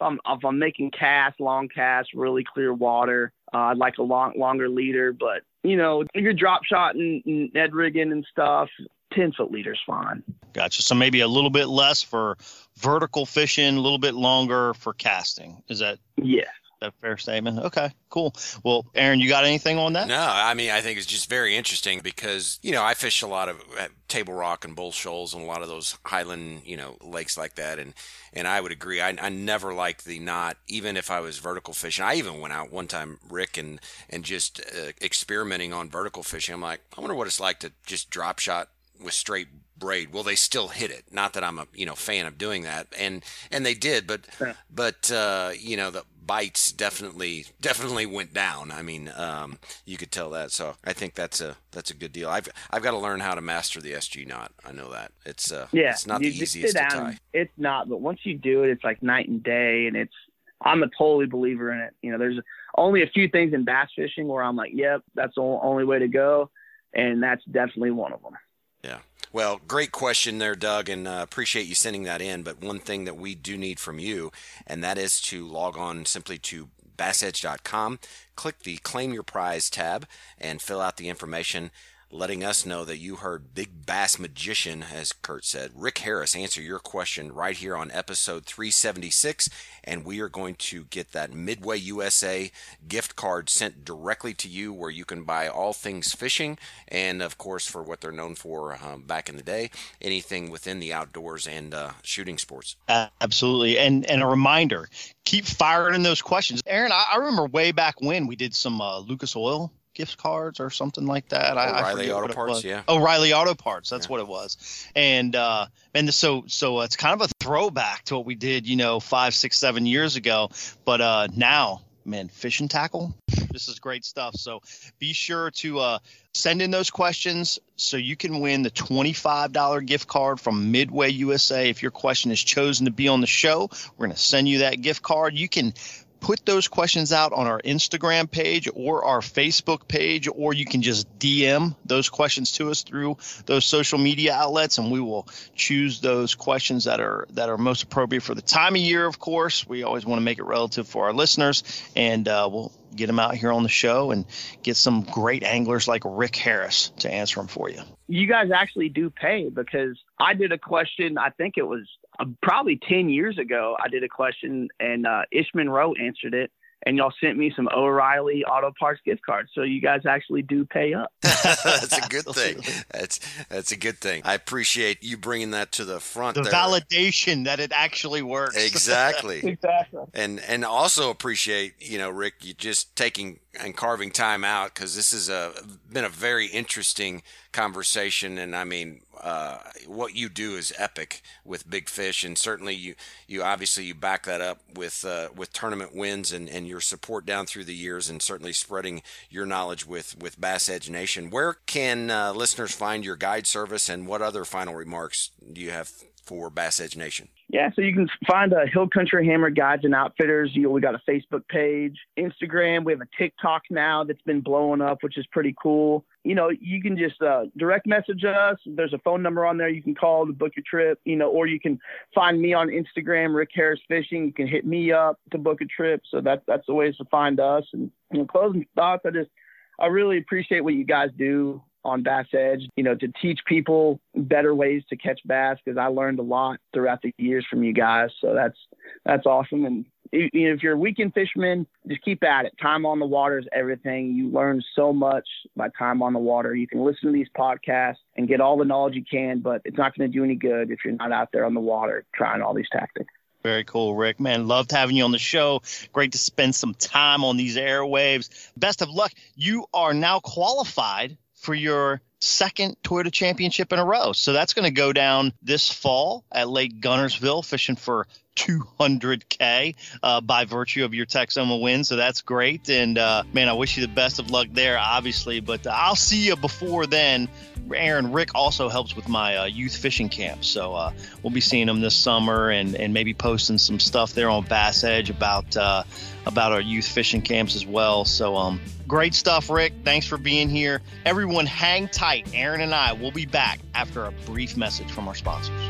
if I'm if I'm making casts, long casts, really clear water, uh, I'd like a long longer leader. But you know, your drop shot and, and Ned rigging and stuff, 10 foot leader's fine. Gotcha. So maybe a little bit less for vertical fishing, a little bit longer for casting. Is that? Yeah a fair statement. Okay, cool. Well, Aaron, you got anything on that? No, I mean, I think it's just very interesting because, you know, I fish a lot of uh, Table Rock and Bull Shoals and a lot of those highland, you know, lakes like that. And, and I would agree. I, I never liked the knot, even if I was vertical fishing. I even went out one time, Rick, and, and just uh, experimenting on vertical fishing. I'm like, I wonder what it's like to just drop shot with straight braid. Will they still hit it? Not that I'm a you know fan of doing that, and and they did, but yeah. but uh, you know the bites definitely definitely went down. I mean, um, you could tell that. So I think that's a that's a good deal. I've I've got to learn how to master the FG knot. I know that it's uh yeah, it's not the easiest to tie. It's not, but once you do it, it's like night and day, and it's I'm a totally believer in it. You know, there's only a few things in bass fishing where I'm like, yep, that's the only way to go, and that's definitely one of them. Yeah. Well, great question there, Doug, and uh, appreciate you sending that in. But one thing that we do need from you, and that is to log on simply to bassedge.com, click the Claim Your Prize tab, and fill out the information letting us know that you heard Big Bass Magician, as Kurt said, Rick Harris, answer your question right here on episode 376. And we are going to get that Midway USA gift card sent directly to you where you can buy all things fishing. And of course, for what they're known for um, back in the day, anything within the outdoors and uh, shooting sports. Uh, absolutely. And, and a reminder keep firing those questions. Aaron, I, I remember way back when we did some uh, Lucas Oil gift cards or something like that. O'Reilly Auto Parts, yeah. O'Reilly Auto Parts, that's yeah. what it was. And uh, and so so it's kind of a throwback to what we did, you know, five, six, seven years ago. But uh, now, man, fishing tackle, this is great stuff. So be sure to uh, send in those questions so you can win the $25 gift card from Midway USA. If your question is chosen to be on the show, we're going to send you that gift card. You can put those questions out on our Instagram page or our Facebook page, or you can just DM those questions to us through those social media outlets, and we will choose those questions that are that are most appropriate for the time of year. Of course, we always want to make it relative for our listeners, and uh, we'll get them out here on the show and get some great anglers like Rick Harris to answer them for you. You guys actually do pay because I did a question. I think it was uh, probably 10 years ago, I did a question and uh, Ish Monroe answered it. And y'all sent me some O'Reilly Auto Parts gift cards, so you guys actually do pay up. That's a good thing. That's that's a good thing. I appreciate you bringing that to the front. The there. validation that it actually works. Exactly. exactly. And and also appreciate you know Rick you just taking and carving time out because this has a been a very interesting conversation and I mean uh, what you do is epic with big fish, and certainly you you obviously you back that up with uh, with tournament wins and, and your support down through the years, and certainly spreading your knowledge with with Bass Edge Nation. Where can uh, listeners find your guide service, and what other final remarks do you have for Bass Edge Nation? Yeah, so you can find a Hill Country Hammer Guides and Outfitters. You know, we got a Facebook page, Instagram. We have a TikTok now that's been blowing up, which is pretty cool. You know, you can just uh, direct message us. There's a phone number on there you can call to book your trip. You know, or you can find me on Instagram, Rick Harris Fishing. You can hit me up to book a trip. So that's that's the ways to find us. And you know, closing thoughts. I just I really appreciate what you guys do on Bass Edge, you know, to teach people better ways to catch bass because I learned a lot throughout the years from you guys. So that's that's awesome. And if you're a weekend fisherman, just keep at it. Time on the water is everything. You learn so much by time on the water. You can listen to these podcasts and get all the knowledge you can, but it's not going to do any good if you're not out there on the water trying all these tactics. Very cool, Rick. Man, loved having you on the show. Great to spend some time on these airwaves. Best of luck. You are now qualified for your second Toyota championship in a row. So that's going to go down this fall at Lake Guntersville, fishing for 200K uh, by virtue of your Texoma win. So that's great. And uh, man, I wish you the best of luck there, obviously. But I'll see you before then. Aaron Rick also helps with my uh, youth fishing camp. So uh, we'll be seeing him this summer and, and maybe posting some stuff there on Bass Edge about uh, about our youth fishing camps as well. So um, great stuff, Rick. Thanks for being here. Everyone, hang tight. Aaron and I will be back after a brief message from our sponsors.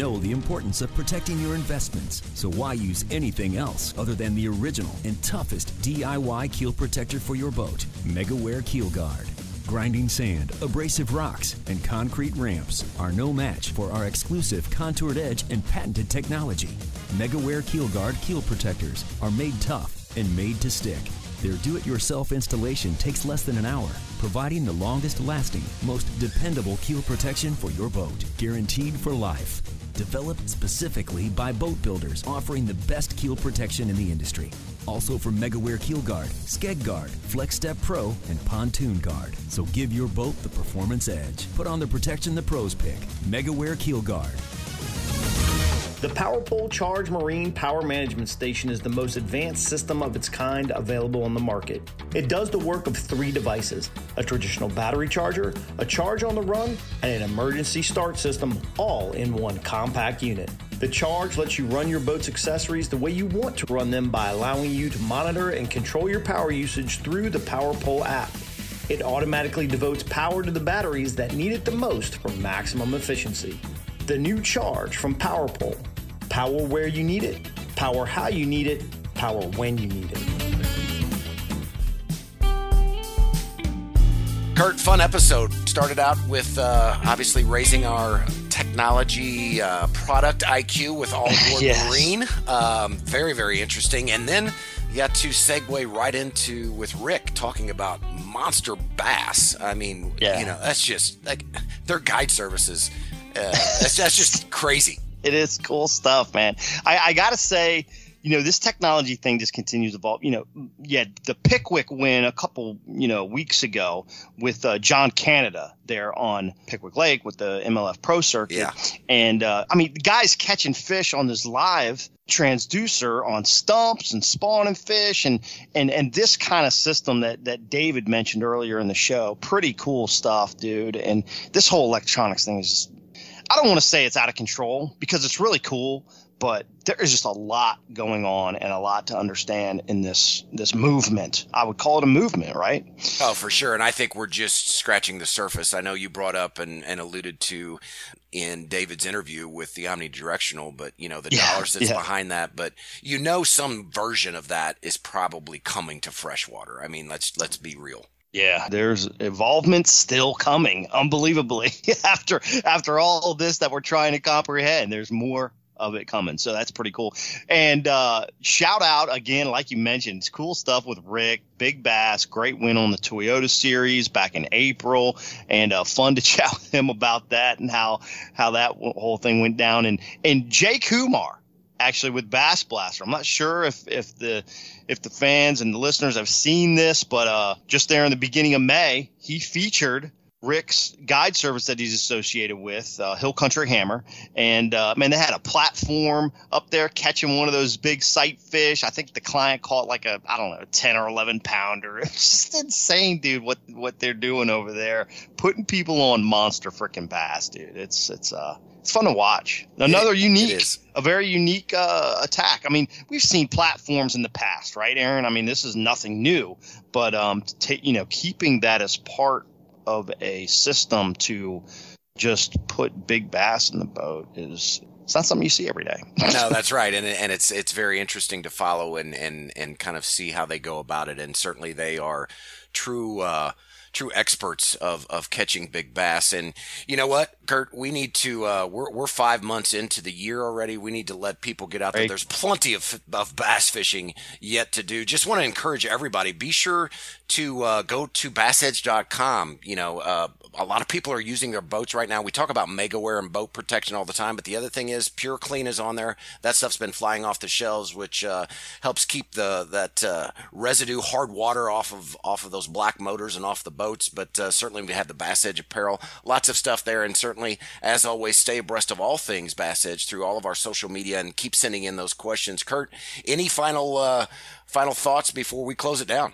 Know the importance of protecting your investments, so why use anything else other than the original and toughest DIY keel protector for your boat, MegaWare Keel Guard. grinding sand, abrasive rocks, and concrete ramps are no match for our exclusive contoured edge and patented technology. MegaWare Keel Guard keel protectors are made tough and made to stick. Their do it yourself installation takes less than an hour, providing the longest lasting, most dependable keel protection for your boat, guaranteed for life. Developed specifically by boat builders offering the best keel protection in the industry. Also from MegaWare Keel Guard, Skeg Guard, Flex Step Pro, and Pontoon Guard. So give your boat the performance edge. Put on the protection the pros pick. MegaWare Keel Guard. The PowerPole Charge Marine Power Management Station is the most advanced system of its kind available on the market. It does the work of three devices a traditional battery charger, a charge on the run, and an emergency start system, all in one compact unit. The Charge lets you run your boat's accessories the way you want to run them by allowing you to monitor and control your power usage through the PowerPole app. It automatically devotes power to the batteries that need it the most for maximum efficiency. The new Charge from PowerPole. Power where you need it, power how you need it, power when you need it. Kurt, fun episode. Started out with uh, obviously raising our technology uh, product IQ with All Aboard Yes. Marine. Um, very, very interesting. And then you got to segue right into with Rick talking about monster bass. I mean, Yeah. you know, that's just like their guide services. Uh, that's, that's just crazy. It is cool stuff, man. I, I gotta say, you know, this technology thing just continues to evolve. You know, yeah, the Pickwick win a couple, you know, weeks ago with uh, John Canada there on Pickwick Lake with the MLF Pro Circuit. Yeah. And uh, I mean, the guy's catching fish on this live transducer on stumps and spawning fish and and and this kind of system that that David mentioned earlier in the show. Pretty cool stuff, dude. And this whole electronics thing is just I don't want to say it's out of control because it's really cool, but there is just a lot going on and a lot to understand in this this movement. I would call it a movement, right? Oh, for sure. And I think we're just scratching the surface. I know you brought up and, and alluded to in David's interview with the omnidirectional, but you know, the Yeah, dollars that's yeah. behind that. But you know some version of that is probably coming to freshwater. I mean, let's let's be real. Yeah, there's involvement still coming, unbelievably. after after all this that we're trying to comprehend, there's more of it coming. So that's pretty cool. And uh, shout out again, like you mentioned, it's cool stuff with Rick, Big Bass, great win on the Toyota Series back in April, and uh, fun to chat with him about that and how how that whole thing went down. And and Jay Kumar actually with Bass Blaster. I'm not sure if if the if the fans and the listeners have seen this, but uh, just there in the beginning of May, he featured Rick's guide service that he's associated with, uh, Hill Country Hammer, and uh, man, they had a platform up there catching one of those big sight fish. I think the client caught like a I don't know, ten or eleven pounder. It's just insane, dude. What what they're doing over there, putting people on monster freaking bass, dude. It's it's uh it's fun to watch. Another unique a very unique uh, attack. I mean, we've seen platforms in the past, right, Aaron? I mean, this is nothing new, but um, to take you know, keeping that as part of a system to just put big bass in the boat is it's not something you see every day. no, that's right, and and it's it's very interesting to follow and and and kind of see how they go about it, and certainly they are true. Uh, True experts of, of catching big bass, and you know what, Kurt, we need to. Uh, we're we're five months into the year already. We need to let people get out there. There's plenty of of bass fishing yet to do. Just want to encourage everybody. Be sure to uh, go to bassedge.com. You know, uh, a lot of people are using their boats right now. We talk about MegaWare and boat protection all the time, but the other thing is Pure Clean is on there. That stuff's been flying off the shelves, which uh, helps keep the that uh, residue hard water off of off of those black motors and off the boats. But uh, certainly we have the Bass Edge apparel, lots of stuff there, and certainly as always, stay abreast of all things Bass Edge through all of our social media and keep sending in those questions. Kurt, any final uh, final thoughts before we close it down?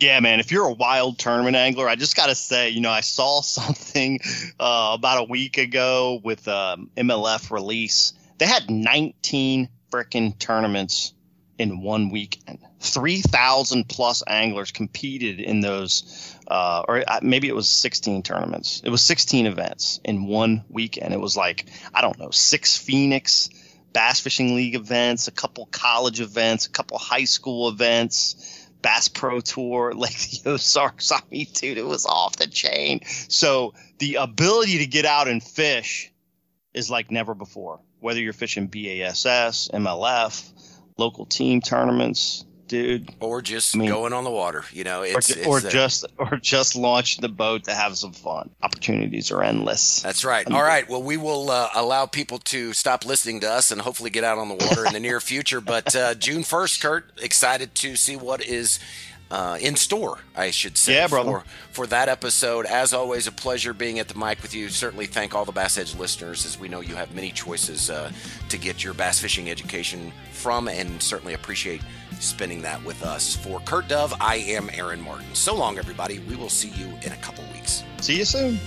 Yeah, man. If you're a wild tournament angler, I just got to say, you know, I saw something uh, about a week ago with um, MLF release. They had 19 freaking tournaments in one weekend. 3,000 plus anglers competed in those, uh, or uh, maybe it was 16 tournaments. It was 16 events in one weekend. It was like, I don't know, six Phoenix Bass Fishing League events, a couple college events, a couple high school events Bass Pro Tour, the Ozarks. I mean, dude, it was off the chain. So the ability to get out and fish is like never before. Whether you're fishing BASS, MLF, local team tournaments, dude, or just I mean- going on the water. You know, it's, or, it's or uh, just or just launch the boat to have some fun. Opportunities are endless. That's right. All right. Well, we will uh, allow people to stop listening to us and hopefully get out on the water in the near future. But uh, June 1st, Kurt, excited to see what is uh, in store, I should say, Yeah, brother. for, for that episode. As always, a pleasure being at the mic with you. Certainly thank all the Bass Edge listeners, as we know you have many choices uh, to get your bass fishing education from, and certainly appreciate spending that with us. For Kurt Dove, I am Aaron Martin. So long, everybody. We will see you in a couple weeks. See you soon.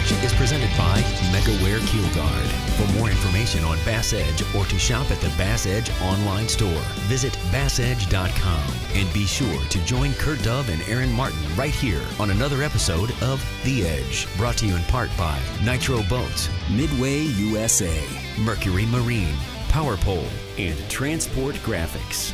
Edge is presented by MegaWare Keel Guard. For more information on Bass Edge or to shop at the Bass Edge online store, visit bassedge.com and be sure to join Kurt Dove and Aaron Martin right here on another episode of The Edge, brought to you in part by Nitro Boats, Midway USA, Mercury Marine, Power Pole, and Transport Graphics.